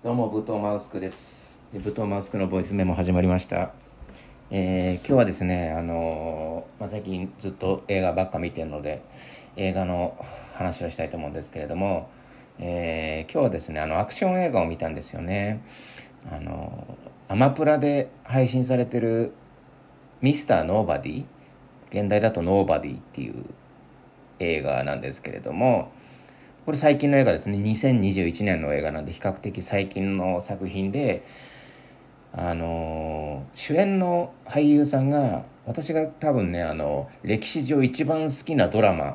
どうも、ブトマウスクです。ブトマウスクのボイスメモ始まりました。えー今日はですね、あのーまあ、最近ずっと映画ばっか見てるので、映画の話をしたいと思うんですけれども、えー今日はですね、あの、アクション映画を見たんですよね。あのアマプラで配信されてるミスターノーバディ現代だとノーバディっていう映画なんですけれども、これ最近の映画ですね。2021年の映画なんで比較的最近の作品であの主演の俳優さんが私が多分ねあの歴史上一番好きなドラマ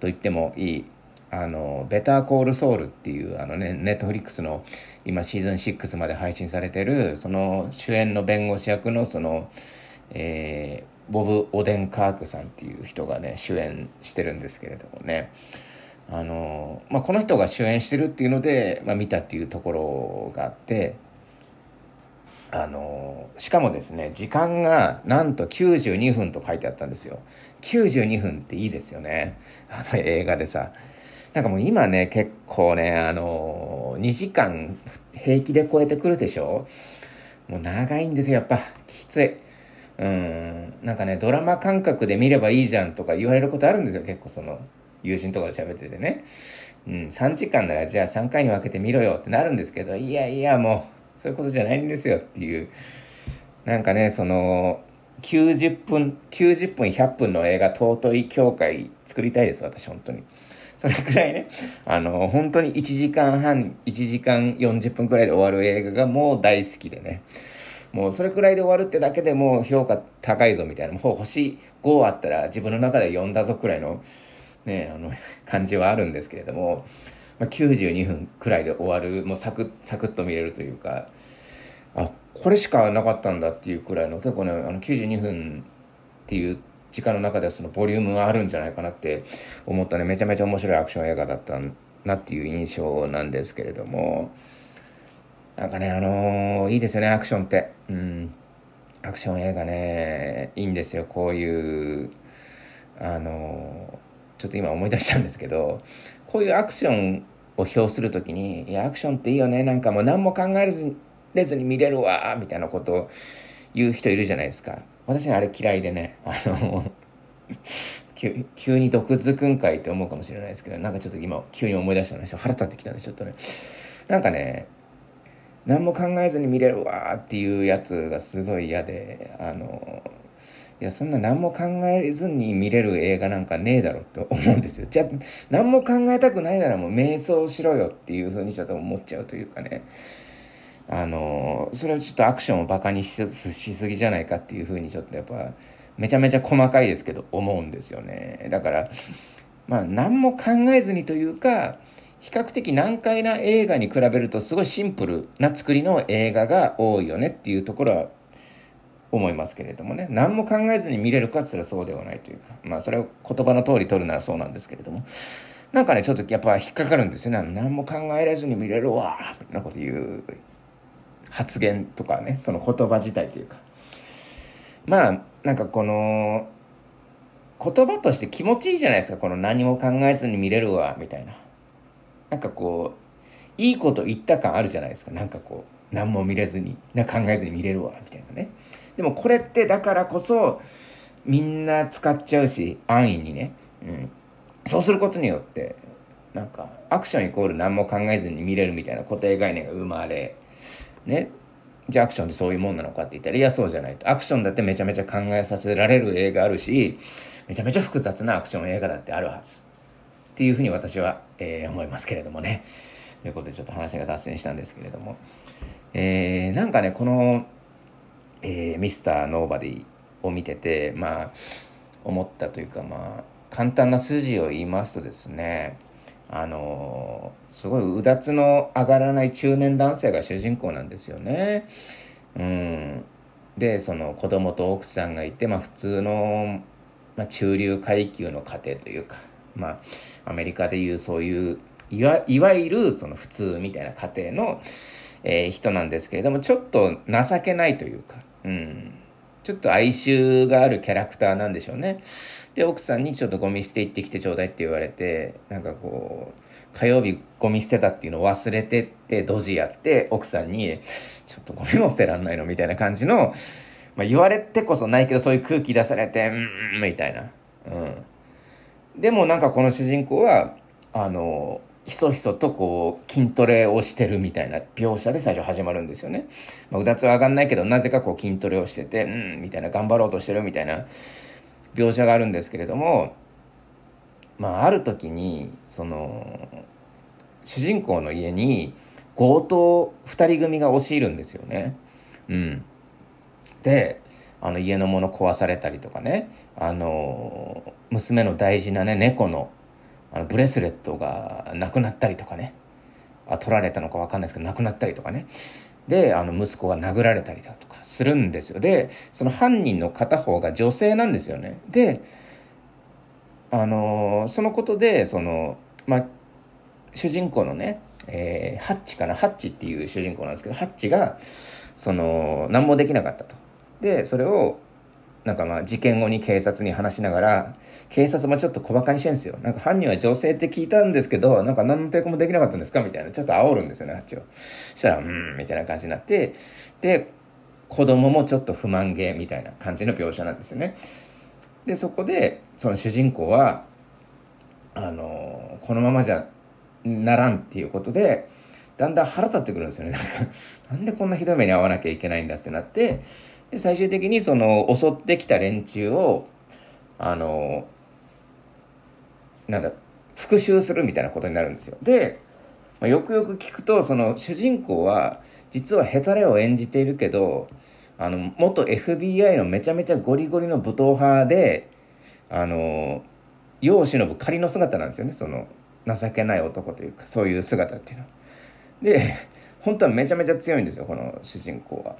と言ってもいい「あのベター・コール・ソウル」っていうあのねネットフリックスの今シーズン6まで配信されてるその主演の弁護士役のその、えーボブ・オデンカークさんっていう人がね主演してるんですけれどもね。あの、まあ、この人が主演してるっていうので、まあ、見たっていうところがあってあのしかもですね時間がなんと92分と書いてあったんですよ。92分っていいですよね。あの映画でさ。なんかもう今ね結構ねあの2時間平気で超えてくるでしょ。もう長いんですよやっぱ。きつい。うん。なんかねドラマ感覚で見ればいいじゃんとか言われることあるんですよ結構その。友人とかで喋っててね、うん、3時間ならじゃあ3回に分けて見ろよってなるんですけどいやいやもうそういうことじゃないんですよっていう。なんかねその90分90分100分の映画尊い協会作りたいです私本当に。それくらいねあの本当に1時間半1時間40分くらいで終わる映画がもう大好きでね。もうそれくらいで終わるってだけでもう評価高いぞみたいな。もう星5あったら自分の中で読んだぞくらいのねあの 感じはあるんですけれども、まあ、92分くらいで終わるもうサクッサクッと見れるというかあこれしかなかったんだっていうくらいの結構ねあの92分っていう時間の中ではそのボリュームがあるんじゃないかなって思ったねめちゃめちゃ面白いアクション映画だったなっていう印象なんですけれどもなんかねあのーいいですよねアクションって。うん。アクション映画ねいいんですよこういうあのーちょっと今思い出したんですけどこういうアクションを表する時に「いやアクションっていいよねなんかもう何も考えずにれずに見れるわ」みたいなことを言う人いるじゃないですか。私あれ嫌いでねあの急に毒づくんかいって思うかもしれないですけどなんかちょっと今急に思い出したので腹立ってきたんでちょっとね。なんかね何も考えずに見れるわっていうやつがすごい嫌であのいやそんな何も考えずに見れる映画なんかねえだろって思うんですよ。じゃあ何も考えたくないならもう瞑想しろよっていうふうにちょっと思っちゃうというかね。あのそれはちょっとアクションをバカにしすぎじゃないかっていうふうにちょっとやっぱめちゃめちゃ細かいですけど思うんですよね。だからまあ何も考えずにというか比較的難解な映画に比べるとすごいシンプルな作りの映画が多いよねっていうところは思いますけれどもね。何も考えずに見れるかっつったらそうではないというか。まあそれを言葉の通り取るならそうなんですけれども。なんかねちょっとやっぱ引っかかるんですよ。ね何も考えらずに見れるわみたいなこと言う発言とかねその言葉自体というか。まあなんかこの言葉として気持ちいいじゃないですか。この何も考えずに見れるわみたいな。なんかこういいこと言った感あるじゃないですか。なんかこう何も見れずにな考えずに見れるわみたいなね。でもこれってだからこそみんな使っちゃうし安易にね、うん、そうすることによってなんかアクションイコール何も考えずに見れるみたいな固定概念が生まれね。じゃあアクションってそういうもんなのかって言ったらいやそうじゃないと。アクションだってめちゃめちゃ考えさせられる映画あるしめちゃめちゃ複雑なアクション映画だってあるはず。っていうふうに私は、えー思いますけれどもね。ということでちょっと話が脱線したんですけれども、えーなんかねこの、えーミスターノーバディを見ててまあ思ったというかまあ簡単な筋を言いますとですねあのすごいうだつの上がらない中年男性が主人公なんですよね。うん、でその子供と奥さんがいて、まあ、普通の、まあ、中流階級の家庭というか、まあ、アメリカでいうそういういわいわゆるその普通みたいな家庭の、えー人なんですけれどもちょっと情けないというか、うん、ちょっと哀愁があるキャラクターなんでしょうね。で奥さんにちょっとゴミ捨て行ってきてちょうだいって言われてなんかこう火曜日ゴミ捨てたっていうのを忘れてってドジやって奥さんに「ちょっとゴミも捨てらんないの?」みたいな感じの、まあ、言われてこそないけどそういう空気出されて「うん」みたいな。うん、でもなんかこの主人公はあのひそひそとこう筋トレをしてるみたいな描写で最初始まるんですよね。まあ、うだつは上がんないけどなぜかこう筋トレをしてて「うん」みたいな頑張ろうとしてるみたいな描写があるんですけれどもまあある時にその主人公の家に強盗2人組が押し入るんですよね。うん、であの家のもの壊されたりとかねあの娘の大事なね猫のあのブレスレットがなくなったりとかね。あ取られたのか分かんないですけどなくなったりとかね。であの息子が殴られたりだとかするんですよ。でその犯人の片方が女性なんですよね。であのそのことでそのまあ主人公のね、えー、ハッチかな？ハッチっていう主人公なんですけどハッチがその何もできなかったと。でそれをなんかまあ事件後に警察に話しながら警察もちょっと小バカにしてるんですよ。なんか犯人は女性って聞いたんですけどなんか何の抵抗もできなかったんですか？みたいな。ちょっと煽るんですよねハッチを。そしたらうんみたいな感じになってで子供もちょっと不満げみたいな感じの描写なんですよね。でそこでその主人公はあのこのままじゃならんっていうことでだんだん腹立ってくるんですよね。なんかなんでこんなひどい目に遭わなきゃいけないんだってなってで最終的にその襲ってきた連中をあのなんだ復讐するみたいなことになるんですよ。で、まあ、よくよく聞くとその主人公は実はヘタレを演じているけどあの元 FBI のめちゃめちゃゴリゴリの武闘派であの世を忍ぶ仮の姿なんですよねその情けない男というかそういう姿っていうのは。で本当はめちゃめちゃ強いんですよこの主人公は。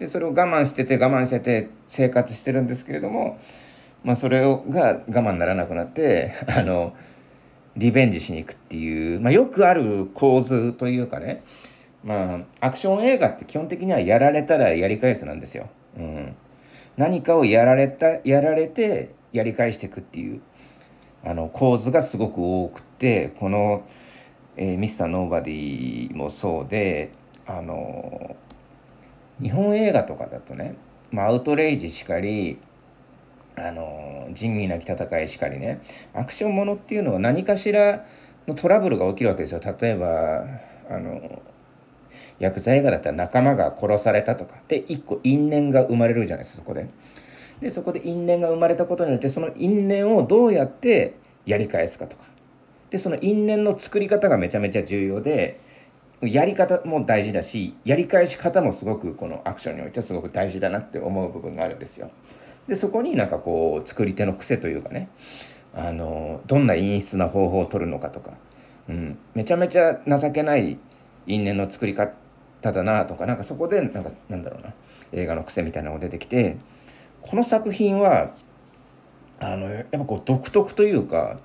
でそれを我慢してて我慢してて生活してるんですけれども、まあ、それをが我慢ならなくなって あのリベンジしに行くっていう、まあ、よくある構図というかねまあアクション映画って基本的にはやられたらやり返すなんですよ。うん、何かをやられたやられてやり返していくっていうあの構図がすごく多くてこの、えー、ミスターノーバディもそうであの日本映画とかだとね、まあ、アウトレイジしかりあの仁義なき戦いしかりねアクションものっていうのは何かしらのトラブルが起きるわけですよ。例えばあの薬剤映画だったら仲間が殺されたとか。で一個因縁が生まれるじゃないですかそこで。でそこで因縁が生まれたことによってその因縁をどうやってやり返すかとか。でその因縁の作り方がめちゃめちゃ重要でやり方も大事だしやり返し方もすごくこのアクションにおいてはすごく大事だなって思う部分があるんですよ。でそこになんかこう作り手の癖というかねあのどんな陰湿な方法を取るのかとか、うん、めちゃめちゃ情けない因縁の作り方だなとかなんかそこでなんかなんだろうな映画の癖みたいなのが出てきてこの作品はあのやっぱこう独特というか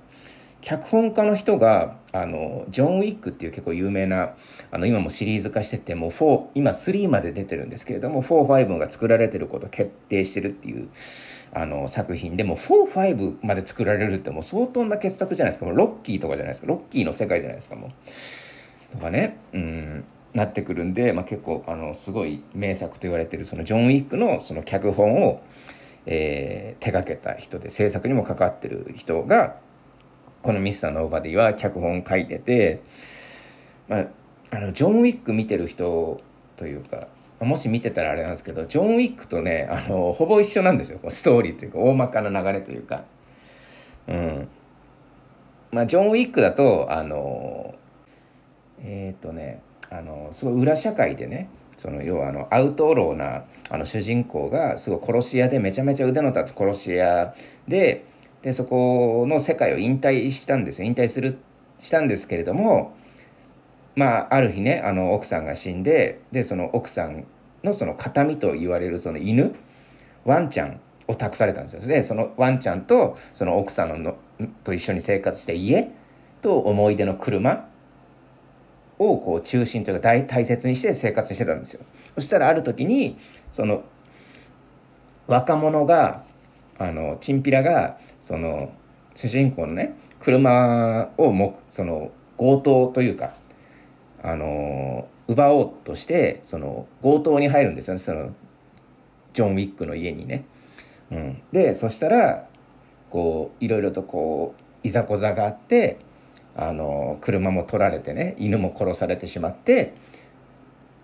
脚本家の人があのジョン・ウィックっていう結構有名なあの今もシリーズ化しててもう4今3まで出てるんですけれども45が作られてること決定してるっていうあの作品でも45まで作られるってもう相当な傑作じゃないですか。もうロッキーとかじゃないですか。ロッキーの世界じゃないですか。もう。とかね。うん。なってくるんで、まあ、結構あのすごい名作と言われてるそのジョン・ウィックのその脚本を、えー、手がけた人で制作にも関わってる人がこの「ミスターノーバディ」は脚本書いてて、まあ、あのジョン・ウィック見てる人というかもし見てたらあれなんですけどジョン・ウィックとねあのほぼ一緒なんですよストーリーというか大まかな流れというか。うんまあ、ジョン・ウィックだとあのえっ、ー、とねあのすごい裏社会でねその要はあのアウトローなあの主人公がすごい殺し屋でめちゃめちゃ腕の立つ殺し屋ででそこの世界を引退したんですよ引退するしたんですけれどもまあある日ねあの奥さんが死んででその奥さんのその形見と言われるその犬ワンちゃんを託されたんですよでそのワンちゃんとその奥さんのと一緒に生活して家と思い出の車をこう中心というか大大切にして生活してたんですよ。そしたらある時にその若者があのチンピラがその主人公のね車をもその強盗というかあの奪おうとしてその強盗に入るんですよねそのジョン・ウィックの家にね。うん、でそしたらこういろいろとこういざこざがあってあの車も取られてね犬も殺されてしまって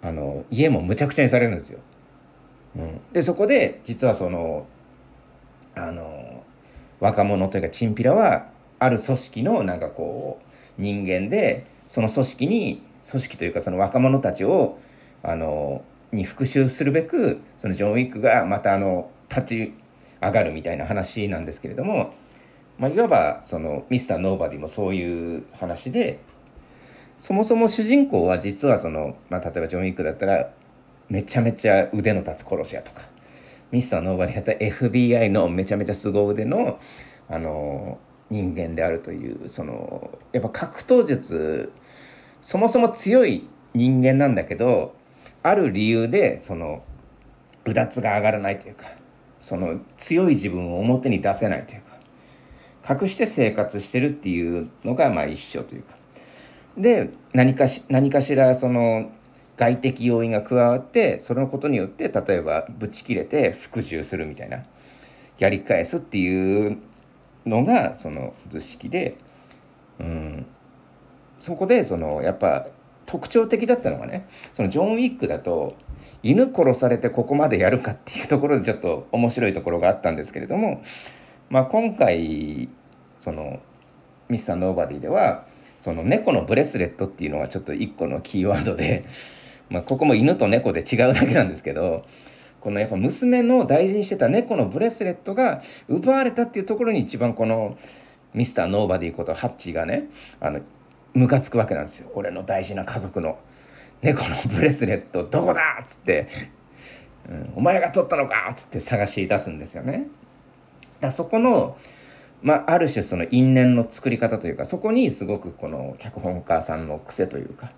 あの家もむちゃくちゃにされるんですよ。うん、でそこで実はそのあの若者というかチンピラはある組織のなんかこう人間でその組織に組織というかその若者たちをあのに復讐するべくそのジョン・ウィックがまたあの立ち上がるみたいな話なんですけれども、まあ、いわばそのミスター・ノーバディもそういう話でそもそも主人公は実はその、まあ、例えばジョン・ウィックだったらめちゃめちゃ腕の立つ殺し屋とかミスター・ノーバディだった FBI のめちゃめちゃ凄腕のあの人間であるというそのやっぱ格闘術そもそも強い人間なんだけどある理由でそのうだつが上がらないというかその強い自分を表に出せないというか隠して生活してるっていうのがまあ一緒というか。で何かし何かしらその外的要因が加わってそのことによって例えばブチ切れて服従するみたいなやり返すっていうのがその図式で、うん、そこでそのやっぱ特徴的だったのがねそのジョン・ウィックだと犬殺されてここまでやるかっていうところでちょっと面白いところがあったんですけれども、まあ、今回そのミスターノーバディではその猫のブレスレットっていうのがちょっと一個のキーワードで、まあ、ここも犬と猫で違うだけなんですけどこのやっぱ娘の大事にしてた猫のブレスレットが奪われたっていうところに一番このミスターノーバディことハッチーがねあのムカつくわけなんですよ。俺の大事な家族の猫のブレスレットどこだ!っつって、うん、お前が取ったのか!っつって探し出すんですよね。だそこのまあ、ある種その因縁の作り方というかそこにすごくこの脚本家さんの癖というか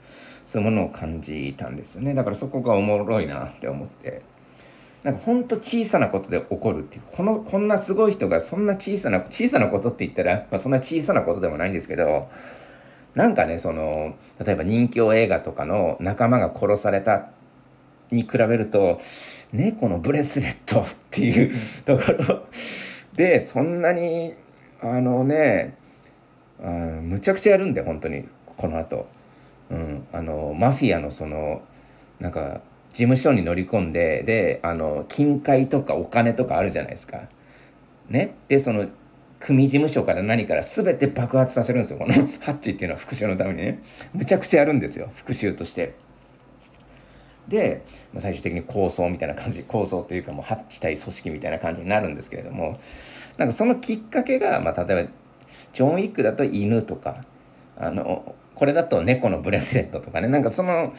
そういうものを感じたんですよね。だからそこがおもろいなって思って。なんかほんと小さなことで起こるっていうこのこんなすごい人がそんな小さな小さなことって言ったら、まあ、そんな小さなことでもないんですけどなんかねその例えば人気映画とかの仲間が殺されたに比べると猫のブレスレットっていうところ。でそんなにあのねあむちゃくちゃやるんで本当にこの後、うん、あのマフィアのそのなんか事務所に乗り込んでであの金塊とかお金とかあるじゃないですか。ね、でその組事務所から何から全て爆発させるんですよ。このハッチっていうのは復讐のためにね。むちゃくちゃやるんですよ。復讐として。で最終的に構想みたいな感じ。構想というかもうハッチ対組織みたいな感じになるんですけれども。なんかそのきっかけが、まあ、例えばジョン・ウィックだと犬とかあのこれだと猫のブレスレットとかねなんかその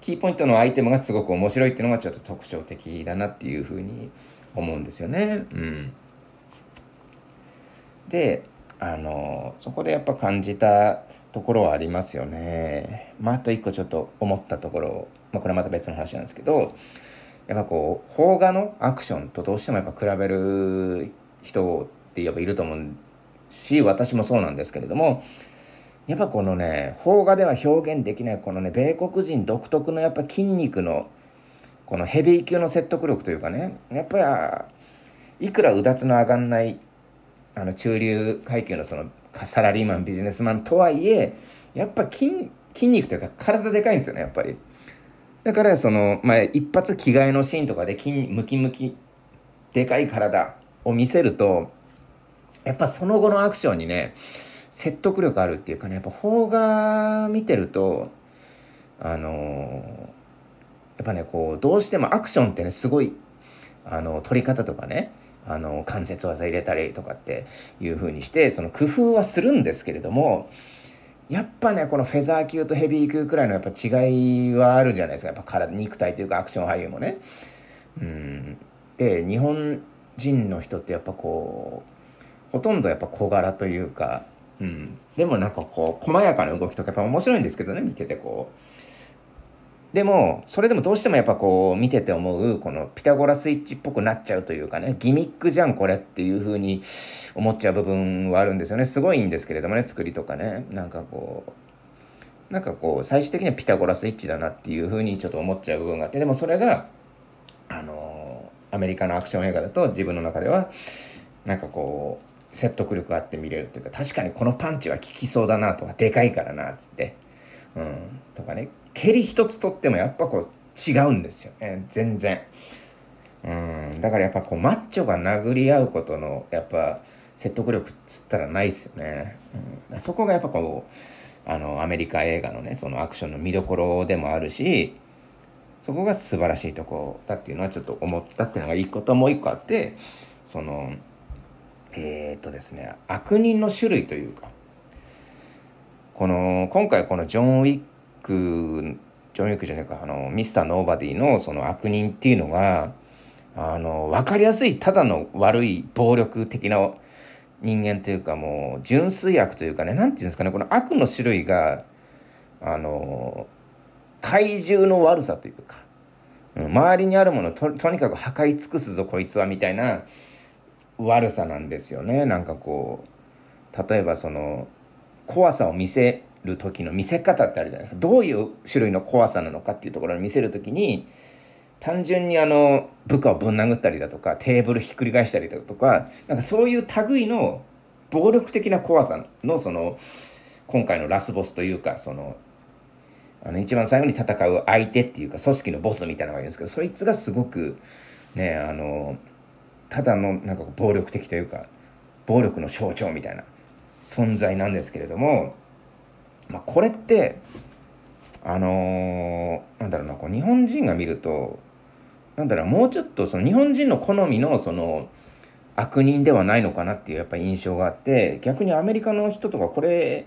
キーポイントのアイテムがすごく面白いっていうのがちょっと特徴的だなっていうふうに思うんですよね。うん、であのそこでやっぱ感じたところはありますよね。まあ、あと一個ちょっと思ったところ、まあ、これまた別の話なんですけどやっぱこう邦画のアクションとどうしてもやっぱ比べる人ってやっぱいると思うし私もそうなんですけれどもやっぱこのね邦画では表現できないこのね米国人独特のやっぱ筋肉のこのヘビー級の説得力というかねやっぱりいくらうだつの上がんないあの中流階級のそのサラリーマンビジネスマンとはいえやっぱ筋筋肉というか体でかいんですよねやっぱり。だからその、まあ、一発着替えのシーンとかで筋ムキムキでかい体を見せるとやっぱその後のアクションにね説得力あるっていうかねやっぱ邦画見てるとあの、やっぱねこうどうしてもアクションってねすごいあの撮り方とかねあの関節技入れたりとかっていう風にしてその工夫はするんですけれどもやっぱねこのフェザー級とヘビー級くらいのやっぱ違いはあるじゃないですかやっぱ体肉体というかアクション俳優もね。うんで日本人の人ってやっぱこうほとんどやっぱ小柄というか、うん、でもなんかこう細やかな動きとかやっぱ面白いんですけどね見ててこう。でもそれでもどうしてもやっぱこう見てて思うこのピタゴラスイッチっぽくなっちゃうというかねギミックじゃんこれっていう風に思っちゃう部分はあるんですよね。すごいんですけれどもね作りとかね。なんかこうなんかこう最終的にはピタゴラスイッチだなっていうふうにちょっと思っちゃう部分があってでもそれがあのアメリカのアクション映画だと自分の中ではなんかこう説得力あって見れるっていうか確かにこのパンチは効きそうだなとかでかいからなっつって、うん、とかね。蹴り一つとってもやっぱこう違うんですよね。全然。うん、だからやっぱこうマッチョが殴り合うことのやっぱ説得力っつったらないっすよね、うん、そこがやっぱこうあのアメリカ映画のねそのアクションの見どころでもあるしそこが素晴らしいとこだっていうのはちょっと思ったっていうのが一個ともう一個あってそのえー、っとですね悪人の種類というかこの今回このジョン・ウィックジョン・ウィックじゃないかあのミスター・ノーバディのその悪人っていうのがあの分かりやすいただの悪い暴力的な人間というかもう純粋悪というかね何て言うんですかねこの悪の種類があの怪獣の悪さというか、うん、周りにあるものととにかく破壊尽くすぞこいつはみたいな悪さなんですよね。なんかこう例えばその怖さを見せる時の見せ方ってあるじゃないですか。どういう種類の怖さなのかっていうところに見せる時に単純にあの部下をぶん殴ったりだとかテーブルひっくり返したりだとかなんかそういう類の暴力的な怖さのその今回のラスボスというかそのあの一番最後に戦う相手っていうか組織のボスみたいなのがいるんですけどそいつがすごくねあのただのなんか暴力的というか暴力の象徴みたいな存在なんですけれども、まあ、これってあのー、なんだろうなこう日本人が見るとなんだろうもうちょっとその日本人の好みのその悪人ではないのかなっていうやっぱ印象があって逆にアメリカの人とかこれ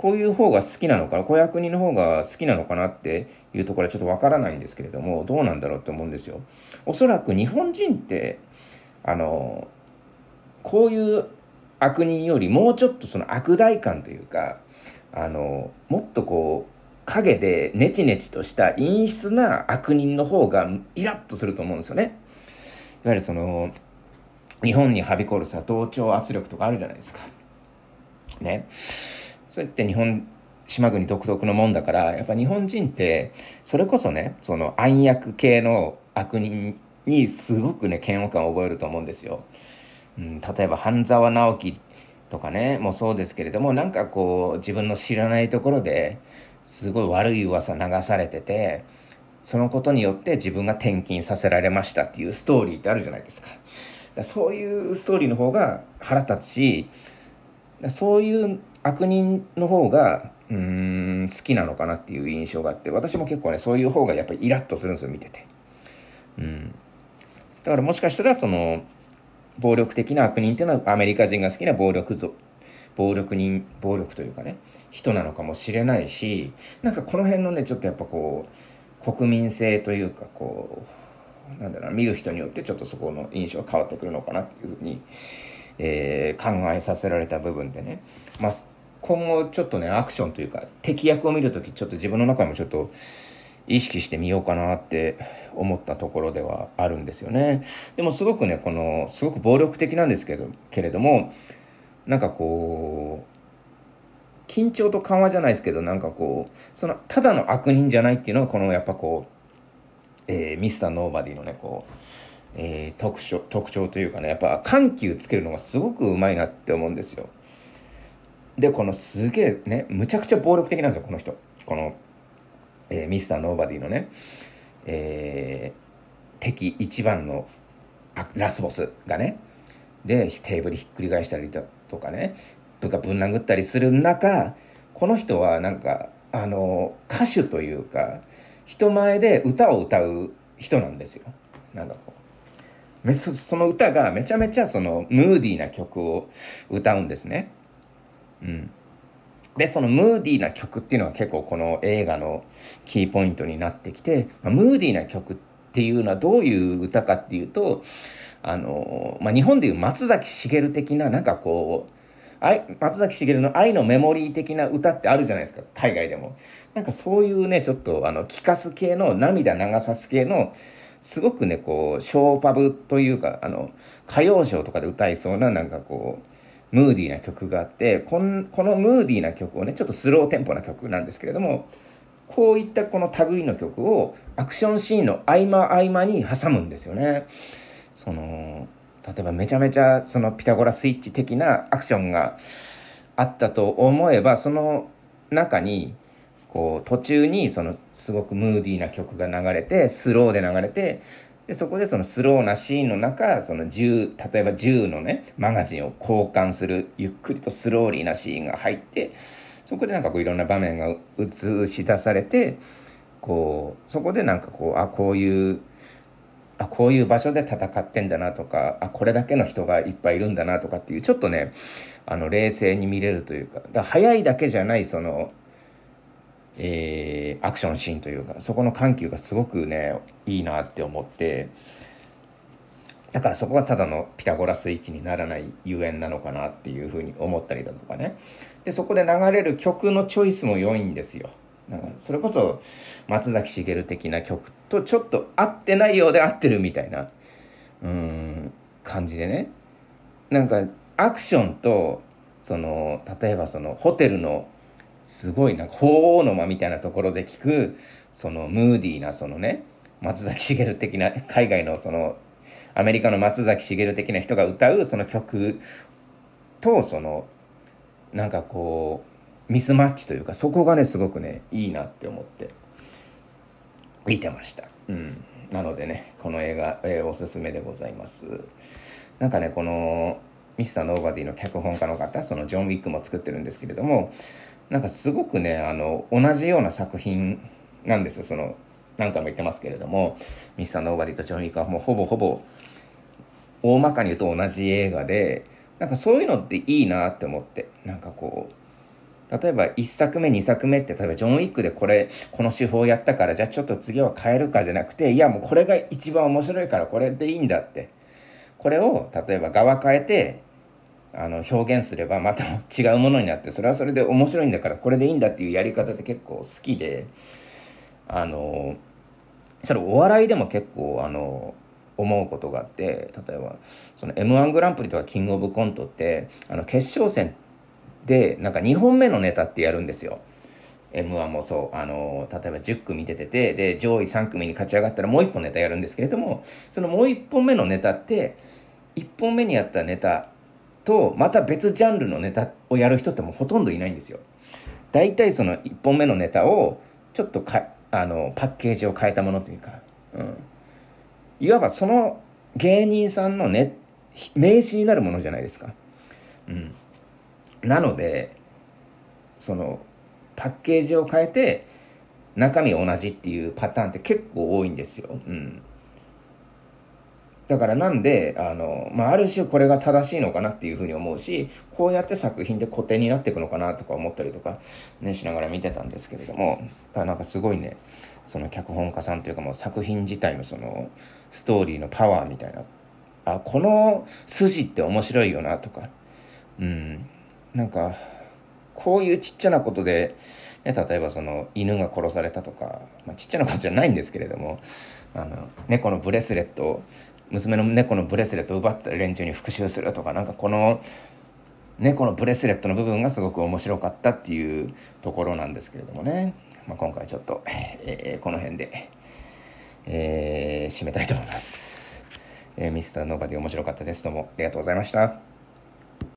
こういう方が好きなのかな子役人の方が好きなのかなっていうところはちょっとわからないんですけれどもどうなんだろうって思うんですよ。おそらく日本人ってあのこういう悪人よりもうちょっとその悪大感というかあのもっとこう影でネチネチとした陰湿な悪人の方がイラッとすると思うんですよね。いわゆるその日本にはびこるさ同調圧力とかあるじゃないですか。ね。そうやって日本島国独特のもんだからやっぱ日本人ってそれこそねその暗躍系の悪人にすごくね嫌悪感を覚えると思うんですよ。うん、例えば半沢直樹とかねもそうですけれどもなんかこう自分の知らないところですごい悪い噂流されててそのことによって自分が転勤させられましたっていうストーリーってあるじゃないですか。かそういうストーリーの方が腹立つしそういう悪人の方がうん好きなのかなっていう印象があって私も結構ねそういう方がやっぱりイラッとするんですよ見てて。うん、だからもしかしたらその暴力的な悪人っていうのはアメリカ人が好きな暴力ぞ暴力人暴力というかね人なのかもしれないしなんかこの辺のねちょっとやっぱこう国民性というかこうなんだろう見る人によってちょっとそこの印象が変わってくるのかなっていうふうに、えー、考えさせられた部分でね、まあ、今後ちょっとねアクションというか敵役を見る時ちょっと自分の中でもちょっと意識してみようかなって思ったところではあるんですよね。でもすごくねこのすごく暴力的なんですけどけれどもなんかこう緊張と緩和じゃないですけどなんかこうそのただの悪人じゃないっていうのがこのやっぱこう、えー、ミスターノーバディのねこう、えー、特徴特徴というかねやっぱ緩急つけるのがすごくうまいなって思うんですよ。でこのすげえねむちゃくちゃ暴力的なんですよこの人この、えー、ミスターノーバディのね、えー、敵一番のラスボスがねでテーブルひっくり返したりだとかね部下ぶん殴ったりする中この人はなんかあの歌手というか人前で歌を歌う人なんですよ。なんかこうその歌がめちゃめちゃそのムーディーな曲を歌うんですね。うん、でそのムーディーな曲っていうのは結構この映画のキーポイントになってきて、まあ、ムーディーな曲っていうのはどういう歌かっていうとあの、まあ、日本でいう松崎しげる的ななんかこう松崎しげるの愛のメモリー的な歌ってあるじゃないですか。海外でも。なんかそういうねちょっとあの聴かす系の涙流さす系のすごくねこうショーパブというかあの歌謡ショーとかで歌いそうななんかこうムーディーな曲があってこのこのムーディーな曲をねちょっとスローテンポな曲なんですけれどもこういったこの類の曲をアクションシーンの合間合間に挟むんですよね。その例えばめちゃめちゃそのピタゴラスイッチ的なアクションがあったと思えばその中にこう途中にそのすごくムーディーな曲が流れてスローで流れてでそこでそのスローなシーンの中その銃例えば銃のねマガジンを交換するゆっくりとスローリーなシーンが入ってそこでなんかこういろんな場面が映し出されてこうそこでなんかこうあこういうあこういう場所で戦ってんだなとかあこれだけの人がいっぱいいるんだなとかっていうちょっとねあの冷静に見れるというかだ速いだけじゃないその、えー、アクションシーンというかそこの緩急がすごくねいいなって思ってだからそこはただのピタゴラスイッチにならないゆえんなのかなっていうふうに思ったりだとかね。でそこで流れる曲のチョイスも良いんですよ。なんかそれこそ松崎しげる的な曲とちょっと合ってないようで合ってるみたいなうん感じでね。なんかアクションとその例えばそのホテルのすごいな鳳凰の間みたいなところで聞くそのムーディーなそのね松崎しげる的な海外のそのアメリカの松崎しげる的な人が歌うその曲とそのなんかこうミスマッチというかそこがねすごくねいいなって思って見てました。うん、なのでねこの映画、えー、おすすめでございます。なんかねこのミスターノーバディの脚本家の方そのジョン・ウィックも作ってるんですけれどもなんかすごくねあの同じような作品なんですよ。その何回も言ってますけれどもミスターノーバディとジョン・ウィックはもうほぼほぼ大まかに言うと同じ映画でなんかそういうのっていいなって思ってなんかこう例えば1作目2作目って例えばジョン・ウィックでこれこの手法やったからじゃあちょっと次は変えるかじゃなくていやもうこれが一番面白いからこれでいいんだって。これを例えば側変えてあの表現すればまた違うものになってそれはそれで面白いんだからこれでいいんだっていうやり方って結構好きであのそれお笑いでも結構あの思うことがあって例えばその m 1グランプリとかキングオブコントってあの決勝戦でなんか2本目のネタってやるんですよ。m 1もそうあの例えば10組出ててで上位3組に勝ち上がったらもう1本ネタやるんですけれどもそのもう1本目のネタって1本目にやったネタとまた別ジャンルのネタをやる人ってもうほとんどいないんですよ。大体その1本目のネタをちょっとかあのパッケージを変えたものというか、うん、いわばその芸人さんの、ね、名刺になるものじゃないですか。うん、なのでそのパッケージを変えて中身同じっていうパターンって結構多いんですよ。うん、だからなんであの、まあ、ある種これが正しいのかなっていうふうに思うしこうやって作品で固定になっていくのかなとか思ったりとか、ね、しながら見てたんですけれどもだなんかすごいねその脚本家さんというかもう作品自体のそのストーリーのパワーみたいなあこの筋って面白いよなとかうんなんかこういうちっちゃなことで、ね、例えばその犬が殺されたとか、まあ、ちっちゃなことじゃないんですけれどもあの猫のブレスレットを娘の猫のブレスレットを奪った連中に復讐するとかなんかこの猫のブレスレットの部分がすごく面白かったっていうところなんですけれどもね。まあ、今回ちょっと、えー、この辺で、えー、締めたいと思います。えー、ミスターノーバディ面白かったです。どうもありがとうございました。